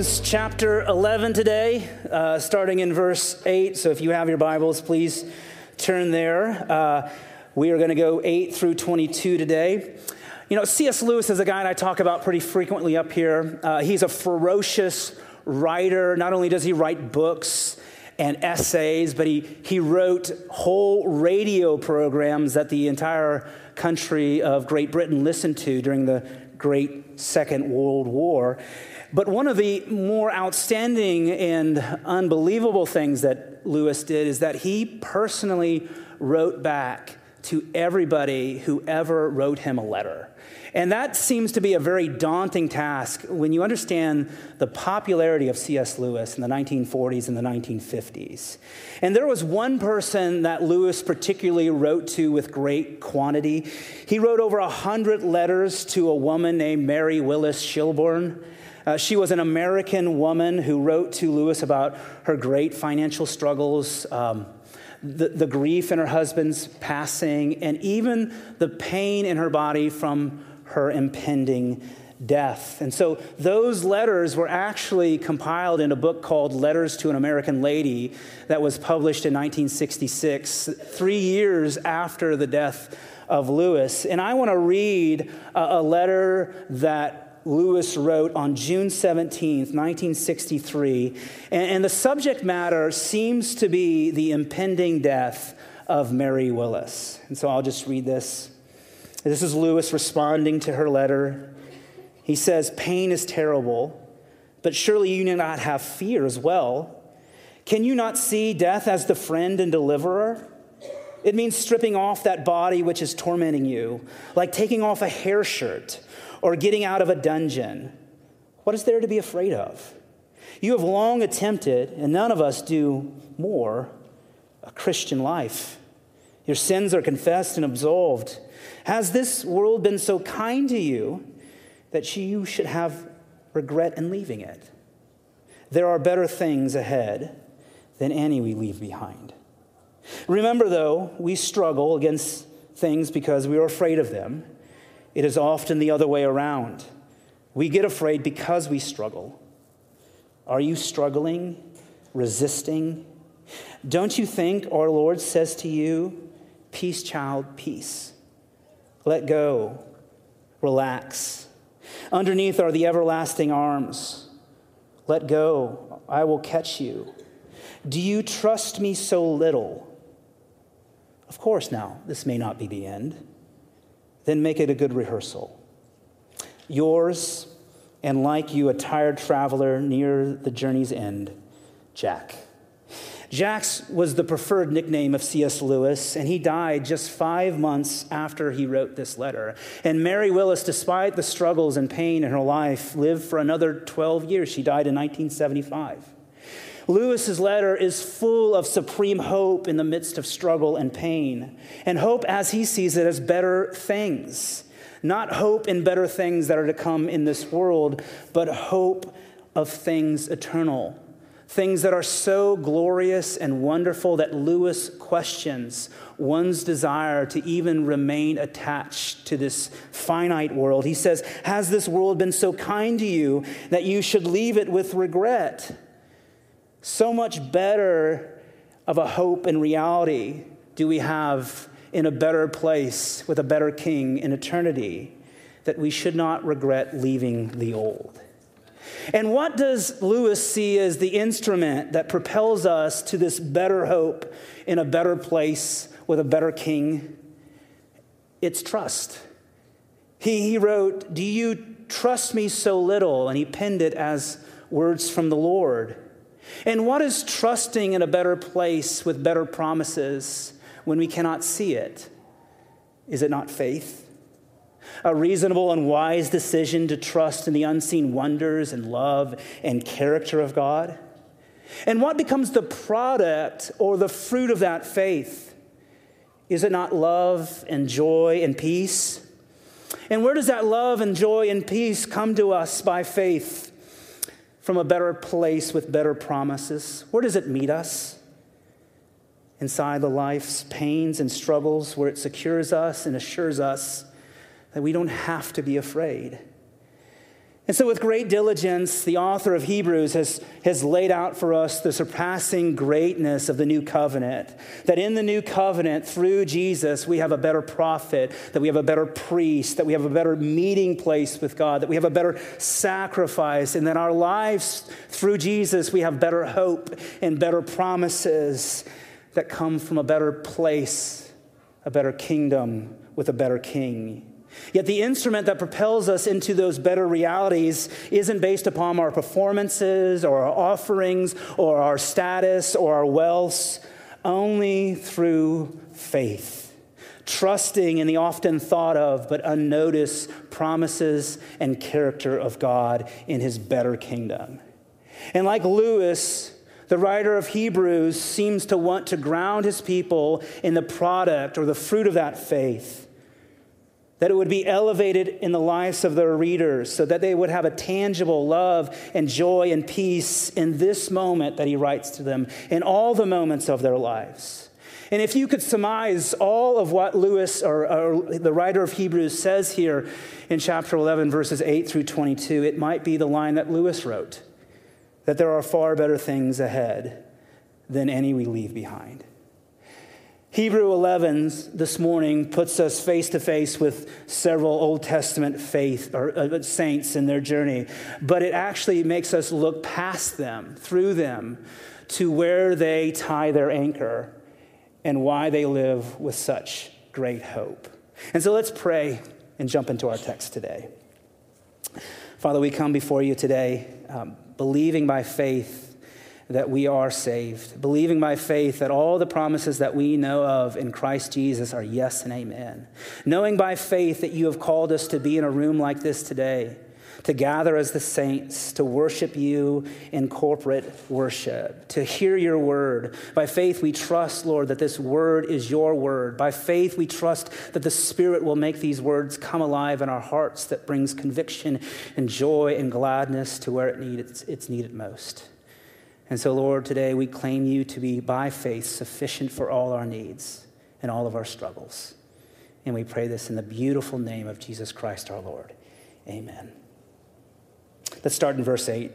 Hebrews chapter 11 today, uh, starting in verse 8. So if you have your Bibles, please turn there. Uh, we are going to go 8 through 22 today. You know, C.S. Lewis is a guy I talk about pretty frequently up here. Uh, he's a ferocious writer. Not only does he write books, and essays, but he, he wrote whole radio programs that the entire country of Great Britain listened to during the Great Second World War. But one of the more outstanding and unbelievable things that Lewis did is that he personally wrote back to everybody who ever wrote him a letter. And that seems to be a very daunting task when you understand the popularity of C.S. Lewis in the 1940s and the 1950s. And there was one person that Lewis particularly wrote to with great quantity. He wrote over 100 letters to a woman named Mary Willis Shelburne. Uh, she was an American woman who wrote to Lewis about her great financial struggles, um, the, the grief in her husband's passing, and even the pain in her body from her impending death. And so those letters were actually compiled in a book called Letters to an American Lady that was published in 1966, three years after the death of Lewis. And I want to read a, letter that Lewis wrote on June 17th, 1963. And, and the subject matter seems to be the impending death of Mary Willis. And so I'll just read this. This is Lewis responding to her letter. He says, Pain is terrible, but surely you do not have fear as well. Can you not see death as the friend and deliverer? It means stripping off that body which is tormenting you, like taking off a hair shirt or getting out of a dungeon. What is there to be afraid of? You have long attempted, and none of us do more, a Christian life. Your sins are confessed and absolved. Has this world been so kind to you that you should have regret in leaving it? There are better things ahead than any we leave behind. Remember, though, we struggle against things because we are afraid of them. It is often the other way around. We get afraid because we struggle. Are you struggling, resisting? Don't you think our Lord says to you, Peace, child, peace? Let go, relax. Underneath are the everlasting arms. Let go, I will catch you. Do you trust me so little? Of course, now, this may not be the end. Then make it a good rehearsal. Yours, and like you, a tired traveler near the journey's end, Jack. Jack was the preferred nickname of C.S. Lewis, and he died just five months after he wrote this letter. And Mary Willis, despite the struggles and pain in her life, lived for another 12 years. She died in 1975. Lewis's letter is full of supreme hope in the midst of struggle and pain, and hope as he sees it as better things. Not hope in better things that are to come in this world, but hope of things eternal things that are so glorious and wonderful that Lewis questions one's desire to even remain attached to this finite world. He says, Has this world been so kind to you that you should leave it with regret? So much better of a hope and reality do we have in a better place with a better king in eternity that we should not regret leaving the old. And what does Lewis see as the instrument that propels us to this better hope in a better place with a better king? It's trust. He, he wrote, Do you trust me so little? And he penned it as words from the Lord. And what is trusting in a better place with better promises when we cannot see it? Is it not faith? A reasonable and wise decision to trust in the unseen wonders and love and character of God? And what becomes the product or the fruit of that faith? Is it not love and joy and peace? And where does that love and joy and peace come to us by faith? From a better place with better promises. Where does it meet us? Inside the life's pains and struggles, where it secures us and assures us that we don't have to be afraid. And so, with great diligence, the author of Hebrews has, has laid out for us the surpassing greatness of the new covenant. That in the new covenant, through Jesus, we have a better prophet, that we have a better priest, that we have a better meeting place with God, that we have a better sacrifice, and that our lives through Jesus, we have better hope and better promises that come from a better place, a better kingdom with a better king. Yet the instrument that propels us into those better realities isn't based upon our performances or our offerings or our status or our wealth, only through faith. Trusting in the often thought of but unnoticed promises and character of God in his better kingdom. And like Lewis, the writer of Hebrews seems to want to ground his people in the product or the fruit of that faith that it would be elevated in the lives of their readers so that they would have a tangible love and joy and peace in this moment that he writes to them, in all the moments of their lives. And if you could surmise all of what Lewis, or, or, the writer of Hebrews, says here in chapter 11, verses 8 through 22, it might be the line that Lewis wrote that there are far better things ahead than any we leave behind. Hebrew 11 this morning puts us face to face with several Old Testament faith or uh, saints in their journey, but it actually makes us look past them, through them, to where they tie their anchor and why they live with such great hope. And so let's pray and jump into our text today. Father, we come before you today um, believing by faith that we are saved, believing by faith that all the promises that we know of in Christ Jesus are yes and amen. Knowing by faith that you have called us to be in a room like this today, to gather as the saints, to worship you in corporate worship, to hear your word. By faith, we trust, Lord, that this word is your word. By faith, we trust that the Spirit will make these words come alive in our hearts that brings conviction and joy and gladness to where it needs, it's needed most. And so, Lord, today we claim you to be by faith sufficient for all our needs and all of our struggles. And we pray this in the beautiful name of Jesus Christ our Lord. Amen. Let's start in verse 8.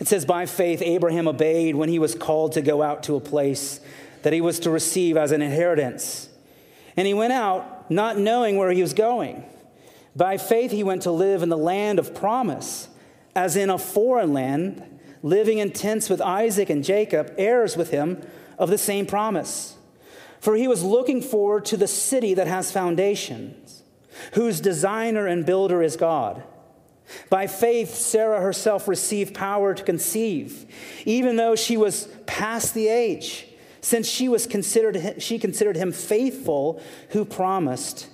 It says, By faith, Abraham obeyed when he was called to go out to a place that he was to receive as an inheritance. And he went out not knowing where he was going. By faith, he went to live in the land of promise as in a foreign land, living in tents with Isaac and Jacob, heirs with him of the same promise. For he was looking forward to the city that has foundations, whose designer and builder is God. By faith, Sarah herself received power to conceive, even though she was past the age, since she, was considered, she considered him faithful who promised.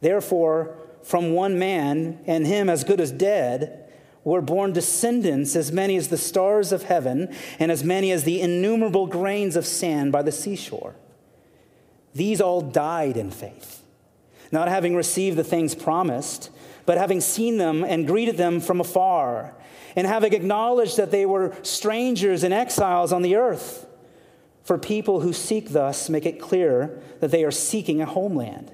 Therefore, from one man, and him as good as dead, were born descendants as many as the stars of heaven and as many as the innumerable grains of sand by the seashore. These all died in faith, not having received the things promised, but having seen them and greeted them from afar, and having acknowledged that they were strangers and exiles on the earth. For people who seek thus make it clear that they are seeking a homeland.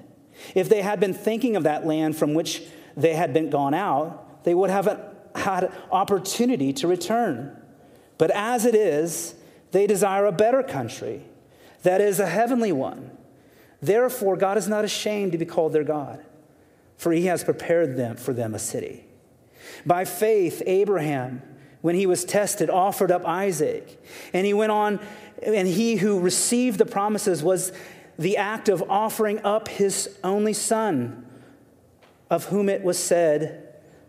If they had been thinking of that land from which they had been gone out, they would have had opportunity to return. But as it is, they desire a better country, that is, a heavenly one. Therefore, God is not ashamed to be called their God, for he has prepared them for them a city. By faith, Abraham, when he was tested, offered up Isaac. And he went on, and he who received the promises was the act of offering up his only son, of whom it was said,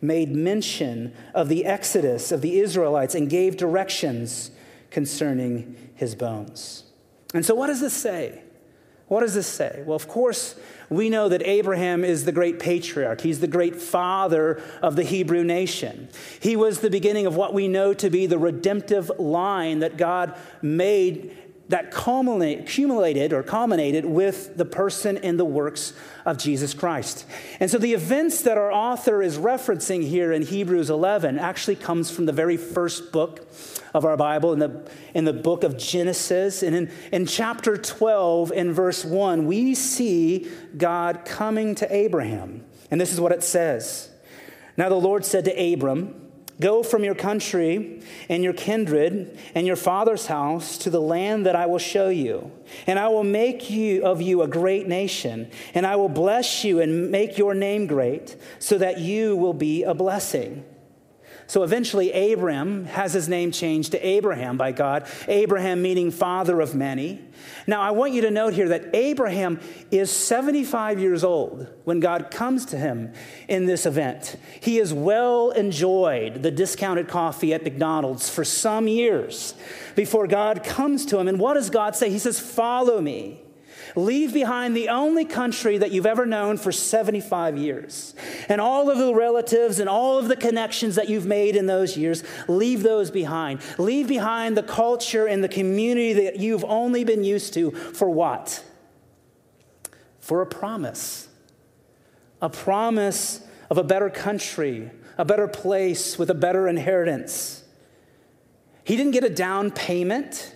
made mention of the exodus of the Israelites and gave directions concerning his bones. And so, what does this say? What does this say? Well, of course, we know that Abraham is the great patriarch. He's the great father of the Hebrew nation. He was the beginning of what we know to be the redemptive line that God made that accumulated or culminated with the person and the works of Jesus Christ. And so the events that our author is referencing here in Hebrews 11 actually comes from the very first book of our Bible in the, in the book of Genesis. And in, in chapter 12, in verse 1, we see God coming to Abraham. And this is what it says Now the Lord said to Abram, Go from your country and your kindred and your father's house to the land that I will show you. And I will make you of you a great nation, and I will bless you and make your name great, so that you will be a blessing. So eventually, Abram has his name changed to Abraham by God, Abraham meaning father of many. Now, I want you to note here that Abraham is 75 years old when God comes to him in this event. He has well enjoyed the discounted coffee at McDonald's for some years before God comes to him. And what does God say? He says, Follow me. Leave behind the only country that you've ever known for 75 years. And all of the relatives and all of the connections that you've made in those years, leave those behind. Leave behind the culture and the community that you've only been used to for what? For a promise. A promise of a better country, a better place with a better inheritance. He didn't get a down payment.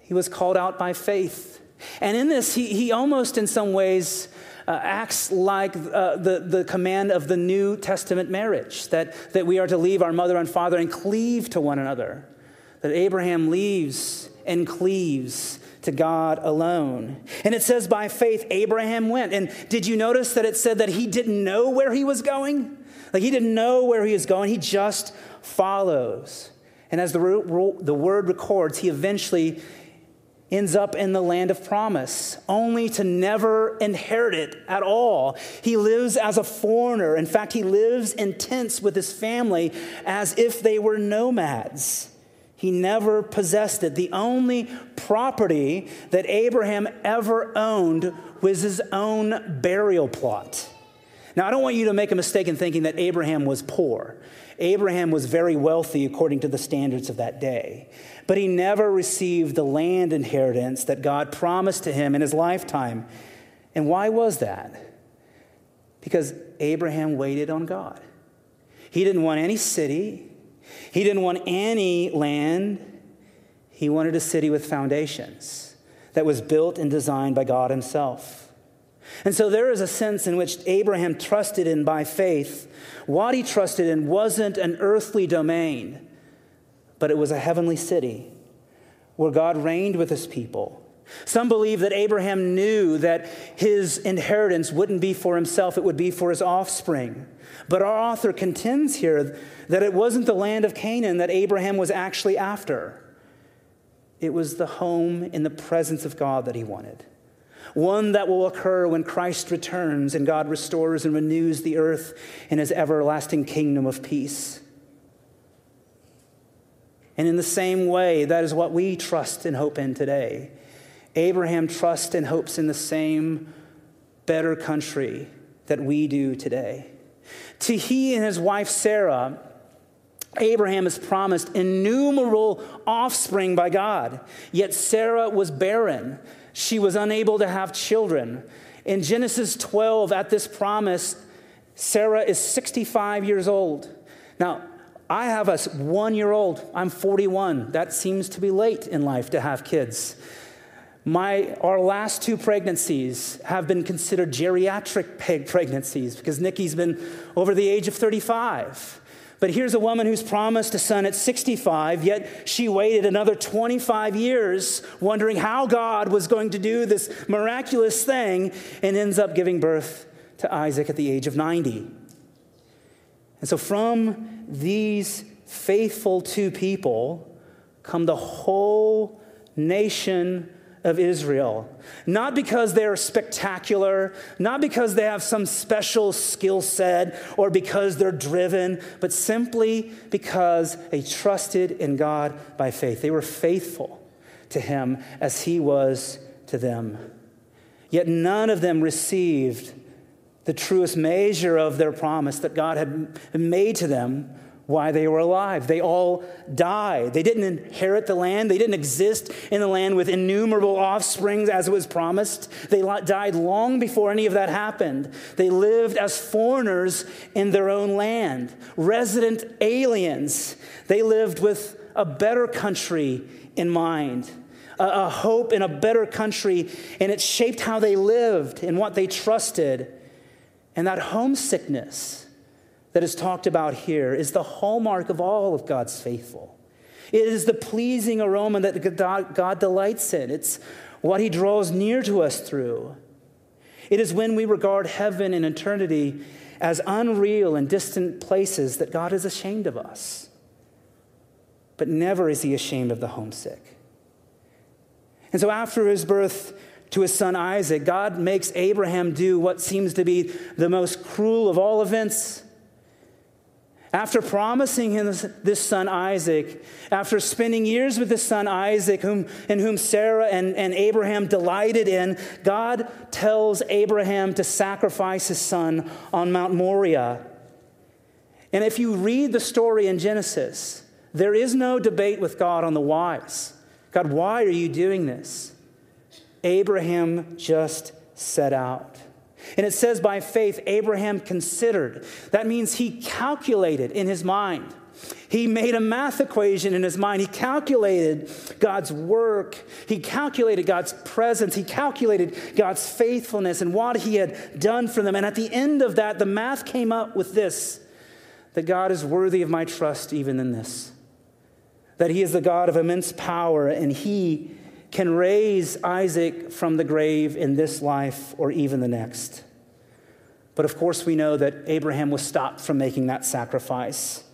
He was called out by faith. And in this, he, he almost in some ways uh, acts like uh, the, the command of the New Testament marriage that, that we are to leave our mother and father and cleave to one another. That Abraham leaves and cleaves to God alone. And it says, by faith, Abraham went. And did you notice that it said that he didn't know where he was going? Like he didn't know where he was going, he just follows. And as the, the word records, he eventually ends up in the land of promise, only to never inherit it at all. He lives as a foreigner. In fact, he lives in tents with his family as if they were nomads. He never possessed it. The only property that Abraham ever owned was his own burial plot. Now, I don't want you to make a mistake in thinking that Abraham was poor. Abraham was very wealthy according to the standards of that day, but he never received the land inheritance that God promised to him in his lifetime. And why was that? Because Abraham waited on God. He didn't want any city, he didn't want any land. He wanted a city with foundations that was built and designed by God Himself. And so there is a sense in which Abraham trusted in by faith. What he trusted in wasn't an earthly domain, but it was a heavenly city where God reigned with his people. Some believe that Abraham knew that his inheritance wouldn't be for himself, it would be for his offspring. But our author contends here that it wasn't the land of Canaan that Abraham was actually after, it was the home in the presence of God that he wanted one that will occur when Christ returns and God restores and renews the earth in his everlasting kingdom of peace. And in the same way, that is what we trust and hope in today. Abraham trusts and hopes in the same better country that we do today. To he and his wife Sarah, Abraham is promised innumerable offspring by God, yet Sarah was barren she was unable to have children. In Genesis 12, at this promise, Sarah is 65 years old. Now, I have a one year old. I'm 41. That seems to be late in life to have kids. My, our last two pregnancies have been considered geriatric pregnancies because Nikki's been over the age of 35. But here's a woman who's promised a son at 65, yet she waited another 25 years wondering how God was going to do this miraculous thing and ends up giving birth to Isaac at the age of 90. And so from these faithful two people come the whole nation of Israel. Not because they're spectacular, not because they have some special skill set or because they're driven, but simply because they trusted in God by faith. They were faithful to Him as He was to them. Yet none of them received the truest measure of their promise that God had made to them why they were alive. They all died. They didn't inherit the land. They didn't exist in the land with innumerable offsprings as it was promised. They died long before any of that happened. They lived as foreigners in their own land, resident aliens. They lived with a better country in mind. A, hope in a better country, and it shaped how they lived and what they trusted. And that homesickness, that is talked about here is the hallmark of all of God's faithful. It is the pleasing aroma that God delights in. It's what he draws near to us through. It is when we regard heaven and eternity as unreal and distant places that God is ashamed of us. But never is he ashamed of the homesick. And so after his birth to his son Isaac, God makes Abraham do what seems to be the most cruel of all events after promising him this son Isaac, after spending years with this son Isaac, whom, in whom Sarah and, and Abraham delighted in, God tells Abraham to sacrifice his son on Mount Moriah. And if you read the story in Genesis, there is no debate with God on the whys. God, why are you doing this? Abraham just set out. And it says, by faith, Abraham considered. That means he calculated in his mind. He made a math equation in his mind. He calculated God's work. He calculated God's presence. He calculated God's faithfulness and what he had done for them. And at the end of that, the math came up with this that God is worthy of my trust even in this. That he is the God of immense power and he can raise Isaac from the grave in this life or even the next. But of course, we know that Abraham was stopped from making that sacrifice.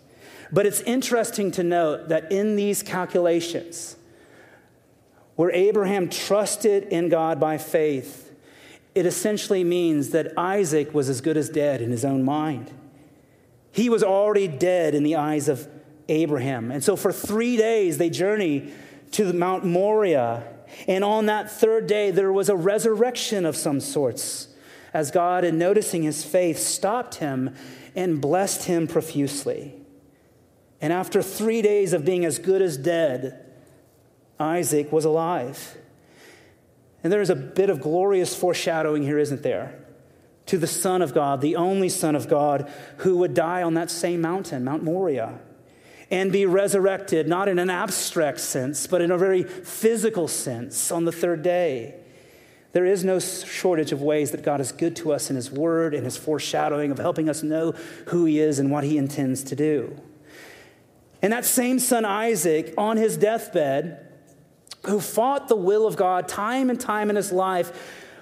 But it's interesting to note that in these calculations, where Abraham trusted in God by faith, it essentially means that Isaac was as good as dead in his own mind. He was already dead in the eyes of Abraham. And so for three days, they journey to Mount Moriah. And on that third day, there was a resurrection of some sorts, as God, in noticing his faith, stopped him and blessed him profusely. And after three days of being as good as dead, Isaac was alive. And there is a bit of glorious foreshadowing here, isn't there? To the Son of God, the only Son of God, who would die on that same mountain, Mount Moriah and be resurrected, not in an abstract sense, but in a very physical sense on the third day. There is no shortage of ways that God is good to us in His Word and His foreshadowing of helping us know who He is and what He intends to do. And that same son Isaac, on his deathbed, who fought the will of God time and time in his life,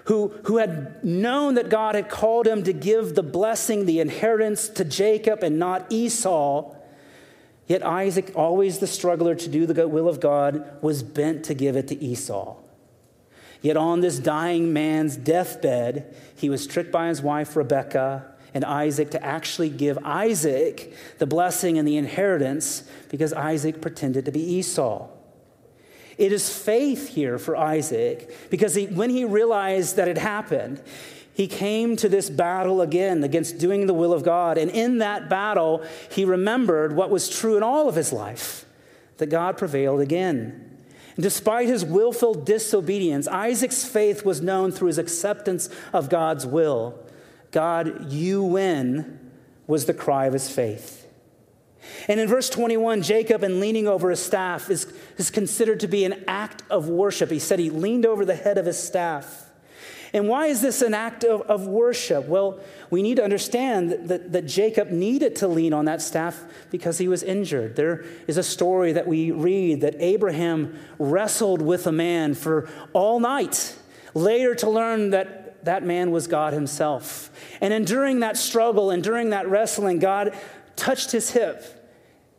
who, who had known that God had called him to give the blessing, the inheritance to Jacob and not Esau, Yet Isaac, always the struggler to do the will of God, was bent to give it to Esau. Yet on this dying man's deathbed, he was tricked by his wife Rebekah and Isaac to actually give Isaac the blessing and the inheritance because Isaac pretended to be Esau. It is faith here for Isaac because he, when he realized that it happened, he came to this battle again against doing the will of God. And in that battle, he remembered what was true in all of his life that God prevailed again. And despite his willful disobedience, Isaac's faith was known through his acceptance of God's will. God, you win, was the cry of his faith. And in verse 21, Jacob, in leaning over his staff, is, is considered to be an act of worship. He said he leaned over the head of his staff. And why is this an act of, of worship? Well, we need to understand that, that, that Jacob needed to lean on that staff because he was injured. There is a story that we read that Abraham wrestled with a man for all night, later to learn that that man was God himself. And enduring that struggle and during that wrestling, God touched his hip,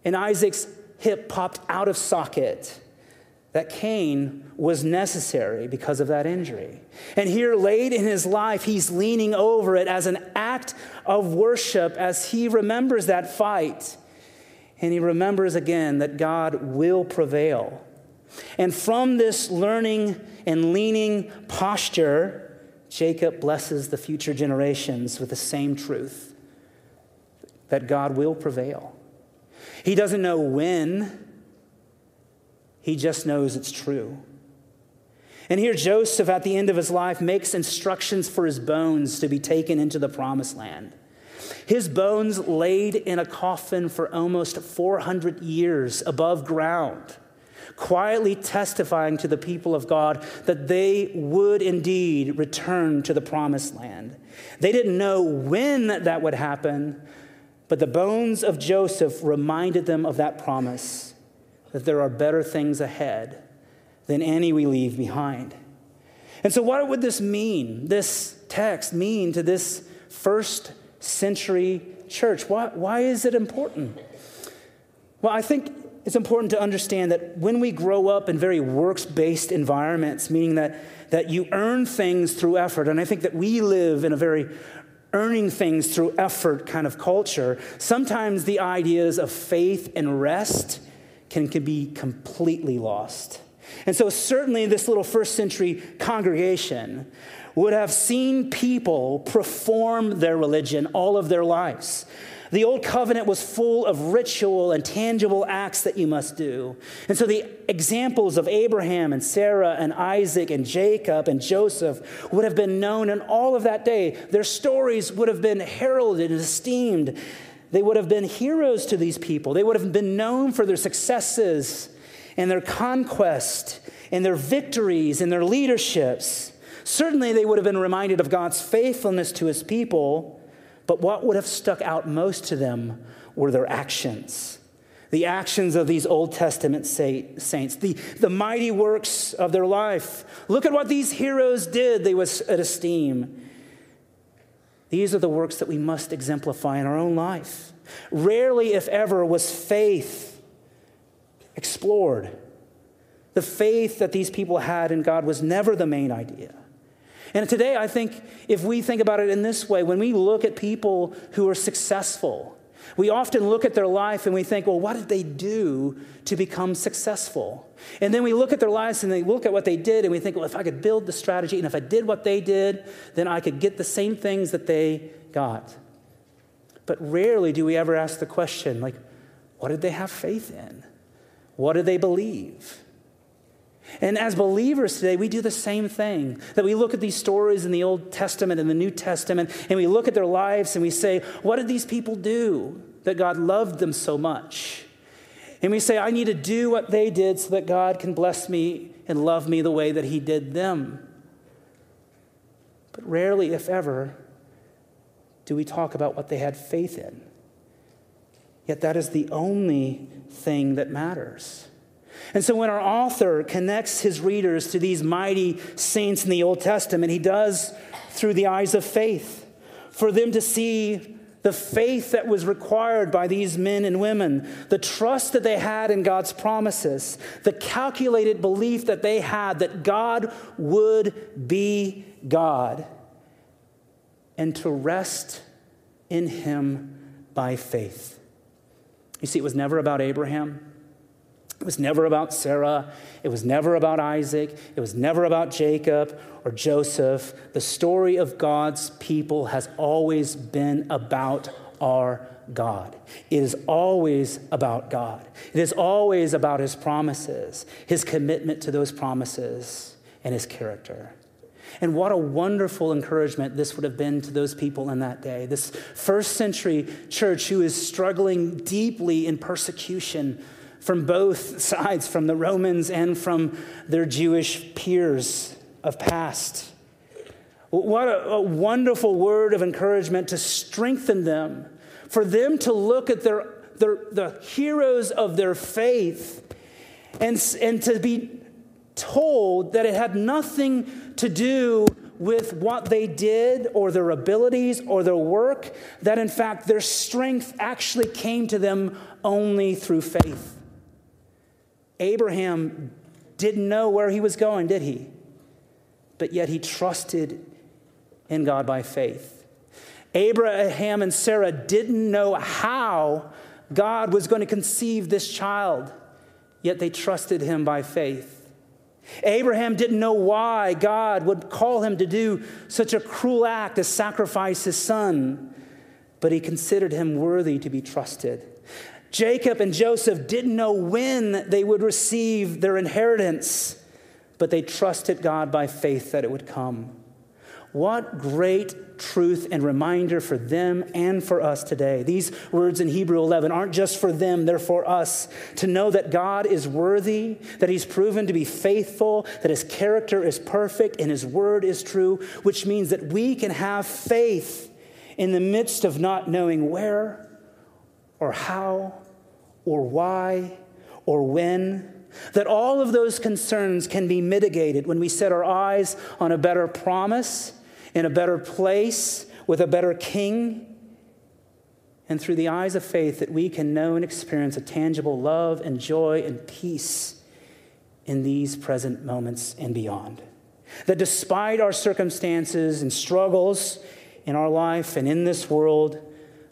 and Isaac's hip popped out of socket. That cane was necessary because of that injury. And here, late in his life, he's leaning over it as an act of worship as he remembers that fight. And he remembers again that God will prevail. And from this learning and leaning posture, Jacob blesses the future generations with the same truth that God will prevail. He doesn't know when, he just knows it's true. And here, Joseph, at the end of his life, makes instructions for his bones to be taken into the promised land. His bones laid in a coffin for almost 400 years above ground, quietly testifying to the people of God that they would indeed return to the promised land. They didn't know when that would happen, but the bones of Joseph reminded them of that promise that there are better things ahead than any we leave behind. And so, what would this mean, this text mean to this first century church? Why, why is it important? Well, I think it's important to understand that when we grow up in very works based environments, meaning that, that you earn things through effort, and I think that we live in a very earning things through effort kind of culture, sometimes the ideas of faith and rest can, can be completely lost. And so, certainly, this little first century congregation would have seen people perform their religion all of their lives. The old covenant was full of ritual and tangible acts that you must do. And so the examples of Abraham and Sarah and Isaac and Jacob and Joseph would have been known in all of that day. Their stories would have been heralded and esteemed. They would have been heroes to these people. They would have been known for their successes and their conquest and their victories and their leaderships. Certainly, they would have been reminded of God's faithfulness to his people. But what would have stuck out most to them were their actions. The actions of these Old Testament saints, the, the mighty works of their life. Look at what these heroes did, they was at esteem. These are the works that we must exemplify in our own life. Rarely, if ever, was faith explored. The faith that these people had in God was never the main idea. And today, I think if we think about it in this way, when we look at people who are successful, we often look at their life and we think, well, what did they do to become successful? And then we look at their lives and they look at what they did and we think, well, if I could build the strategy and if I did what they did, then I could get the same things that they got. But rarely do we ever ask the question, like, what did they have faith in? What did they believe? And as believers today, we do the same thing. That we look at these stories in the Old Testament and the New Testament, and we look at their lives and we say, What did these people do that God loved them so much? And we say, I need to do what they did so that God can bless me and love me the way that He did them. But rarely, if ever, do we talk about what they had faith in. Yet that is the only thing that matters. And so when our author connects his readers to these mighty saints in the Old Testament, he does through the eyes of faith, for them to see the faith that was required by these men and women, the trust that they had in God's promises, the calculated belief that they had that God would be God, and to rest in Him by faith. You see, it was never about Abraham. It was never about Sarah. It was never about Isaac. It was never about Jacob or Joseph. The story of God's people has always been about our God. It is always about God. It is always about his promises, his commitment to those promises, and his character. And what a wonderful encouragement this would have been to those people in that day. This first century church who is struggling deeply in persecution from both sides, from the Romans and from their Jewish peers of past. What a, a, wonderful word of encouragement to strengthen them, for them to look at their, their, the heroes of their faith and, and to be told that it had nothing to do with what they did or their abilities or their work, that in fact their strength actually came to them only through faith. Abraham didn't know where he was going, did he? But yet he trusted in God by faith. Abraham and Sarah didn't know how God was going to conceive this child, yet they trusted him by faith. Abraham didn't know why God would call him to do such a cruel act as sacrifice his son, but he considered him worthy to be trusted. Jacob and Joseph didn't know when they would receive their inheritance, but they trusted God by faith that it would come. What great truth and reminder for them and for us today. These words in Hebrew 11 aren't just for them, they're for us. To know that God is worthy, that He's proven to be faithful, that His character is perfect, and His word is true, which means that we can have faith in the midst of not knowing where or how or why or when. That all of those concerns can be mitigated when we set our eyes on a better promise in a better place with a better king. And through the eyes of faith, that we can know and experience a tangible love and joy and peace in these present moments and beyond. That despite our circumstances and struggles in our life and in this world,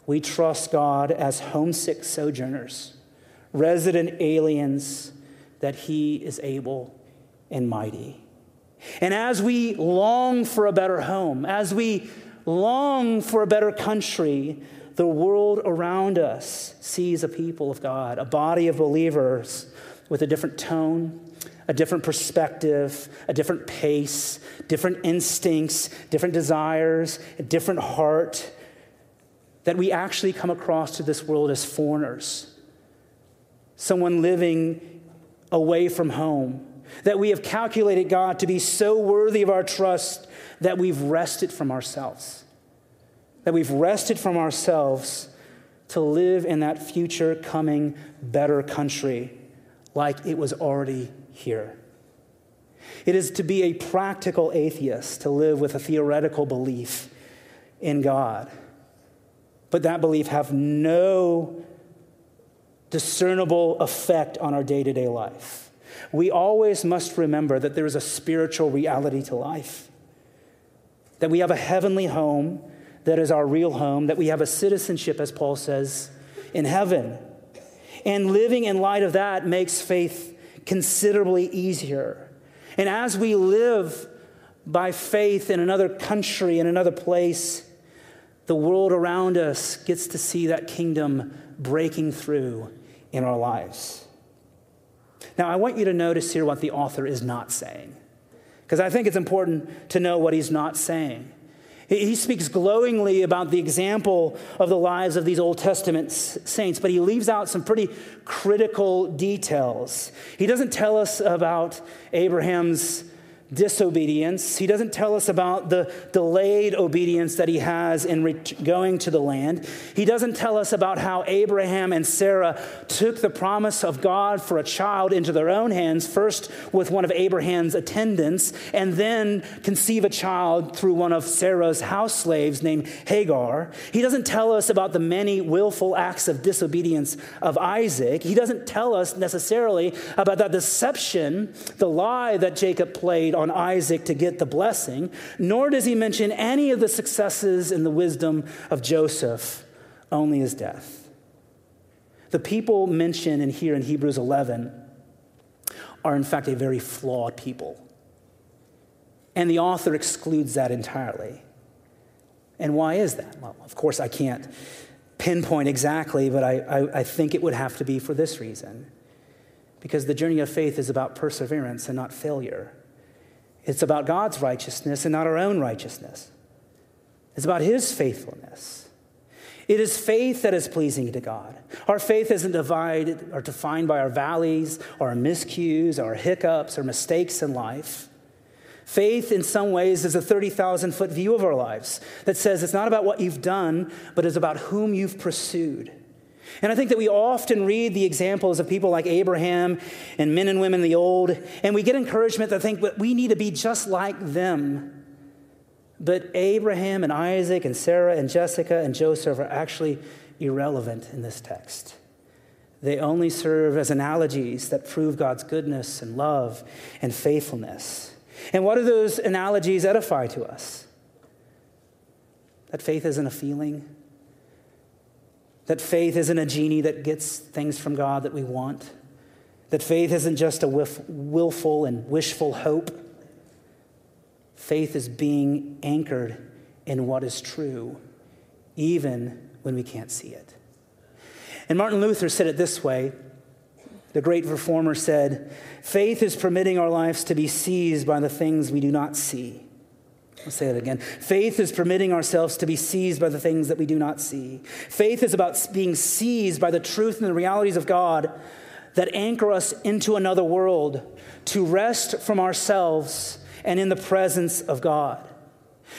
we trust God as homesick sojourners, resident aliens, that He is able and mighty. And as we long for a better home, as we long for a better country, the world around us sees a people of God, a body of believers with a different tone, a different perspective, a different pace, different instincts, different desires, a different heart, that we actually come across to this world as foreigners, someone living away from home that we have calculated God to be so worthy of our trust that we've rested from ourselves. That we've rested from ourselves to live in that future coming better country like it was already here. It is to be a practical atheist to live with a theoretical belief in God, but that belief have no discernible effect on our day to day life we always must remember that there is a spiritual reality to life, that we have a heavenly home that is our real home, that we have a citizenship, as Paul says, in heaven. And living in light of that makes faith considerably easier. And as we live by faith in another country, in another place, the world around us gets to see that kingdom breaking through in our lives. Now, I want you to notice here what the author is not saying, because I think it's important to know what he's not saying. He speaks glowingly about the example of the lives of these Old Testament saints, but he leaves out some pretty critical details. He doesn't tell us about Abraham's disobedience. He doesn't tell us about the delayed obedience that he has in re- going to the land. He doesn't tell us about how Abraham and Sarah took the promise of God for a child into their own hands, first with one of Abraham's attendants, and then conceive a child through one of Sarah's house slaves named Hagar. He doesn't tell us about the many willful acts of disobedience of Isaac. He doesn't tell us necessarily about that deception, the lie that Jacob played on Isaac to get the blessing, nor does he mention any of the successes and the wisdom of Joseph, only his death. The people mentioned in here in Hebrews 11 are, in fact, a very flawed people. And the author excludes that entirely. And why is that? Well, of course, I can't pinpoint exactly, but I, I, I, think it would have to be for this reason. Because the journey of faith is about perseverance and not failure. It's about God's righteousness and not our own righteousness. It's about His faithfulness. It is faith that is pleasing to God. Our faith isn't divided or defined by our valleys or our miscues, or our hiccups or mistakes in life. Faith, in some ways, is a 30,000 foot view of our lives that says it's not about what you've done, but it's about whom you've pursued. And I think that we often read the examples of people like Abraham and men and women the old, and we get encouragement to think that we need to be just like them. But Abraham and Isaac and Sarah and Jessica and Joseph are actually irrelevant in this text. They only serve as analogies that prove God's goodness and love and faithfulness. And what do those analogies edify to us? That faith isn't a feeling, that faith isn't a genie that gets things from God that we want, that faith isn't just a willful and wishful hope. Faith is being anchored in what is true, even when we can't see it. And Martin Luther said it this way the great reformer said, Faith is permitting our lives to be seized by the things we do not see. I'll say it again. Faith is permitting ourselves to be seized by the things that we do not see. Faith is about being seized by the truth and the realities of God that anchor us into another world to rest from ourselves and in the presence of God.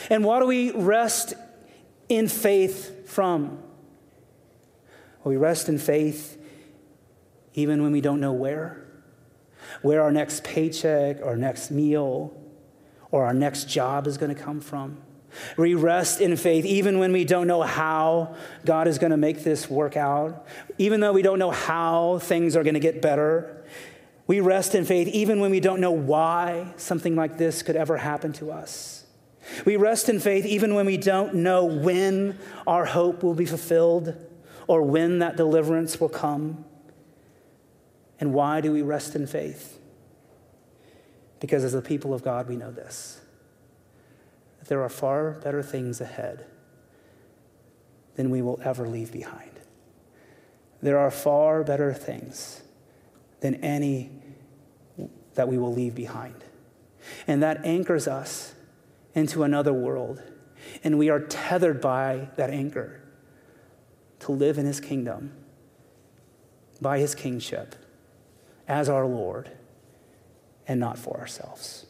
And what do we rest in faith from? we rest in faith even when we don't know where, where our next paycheck, our next meal, or our next job is going to come from. We rest in faith even when we don't know how God is going to make this work out, even though we don't know how things are going to get better. We rest in faith even when we don't know why something like this could ever happen to us. We rest in faith even when we don't know when our hope will be fulfilled or when that deliverance will come. And why do we rest in faith? Because as the people of God, we know this that there are far better things ahead than we will ever leave behind. There are far better things than any that we will leave behind. And that anchors us into another world. And we are tethered by that anchor to live in his kingdom by his kingship as our Lord and not for ourselves.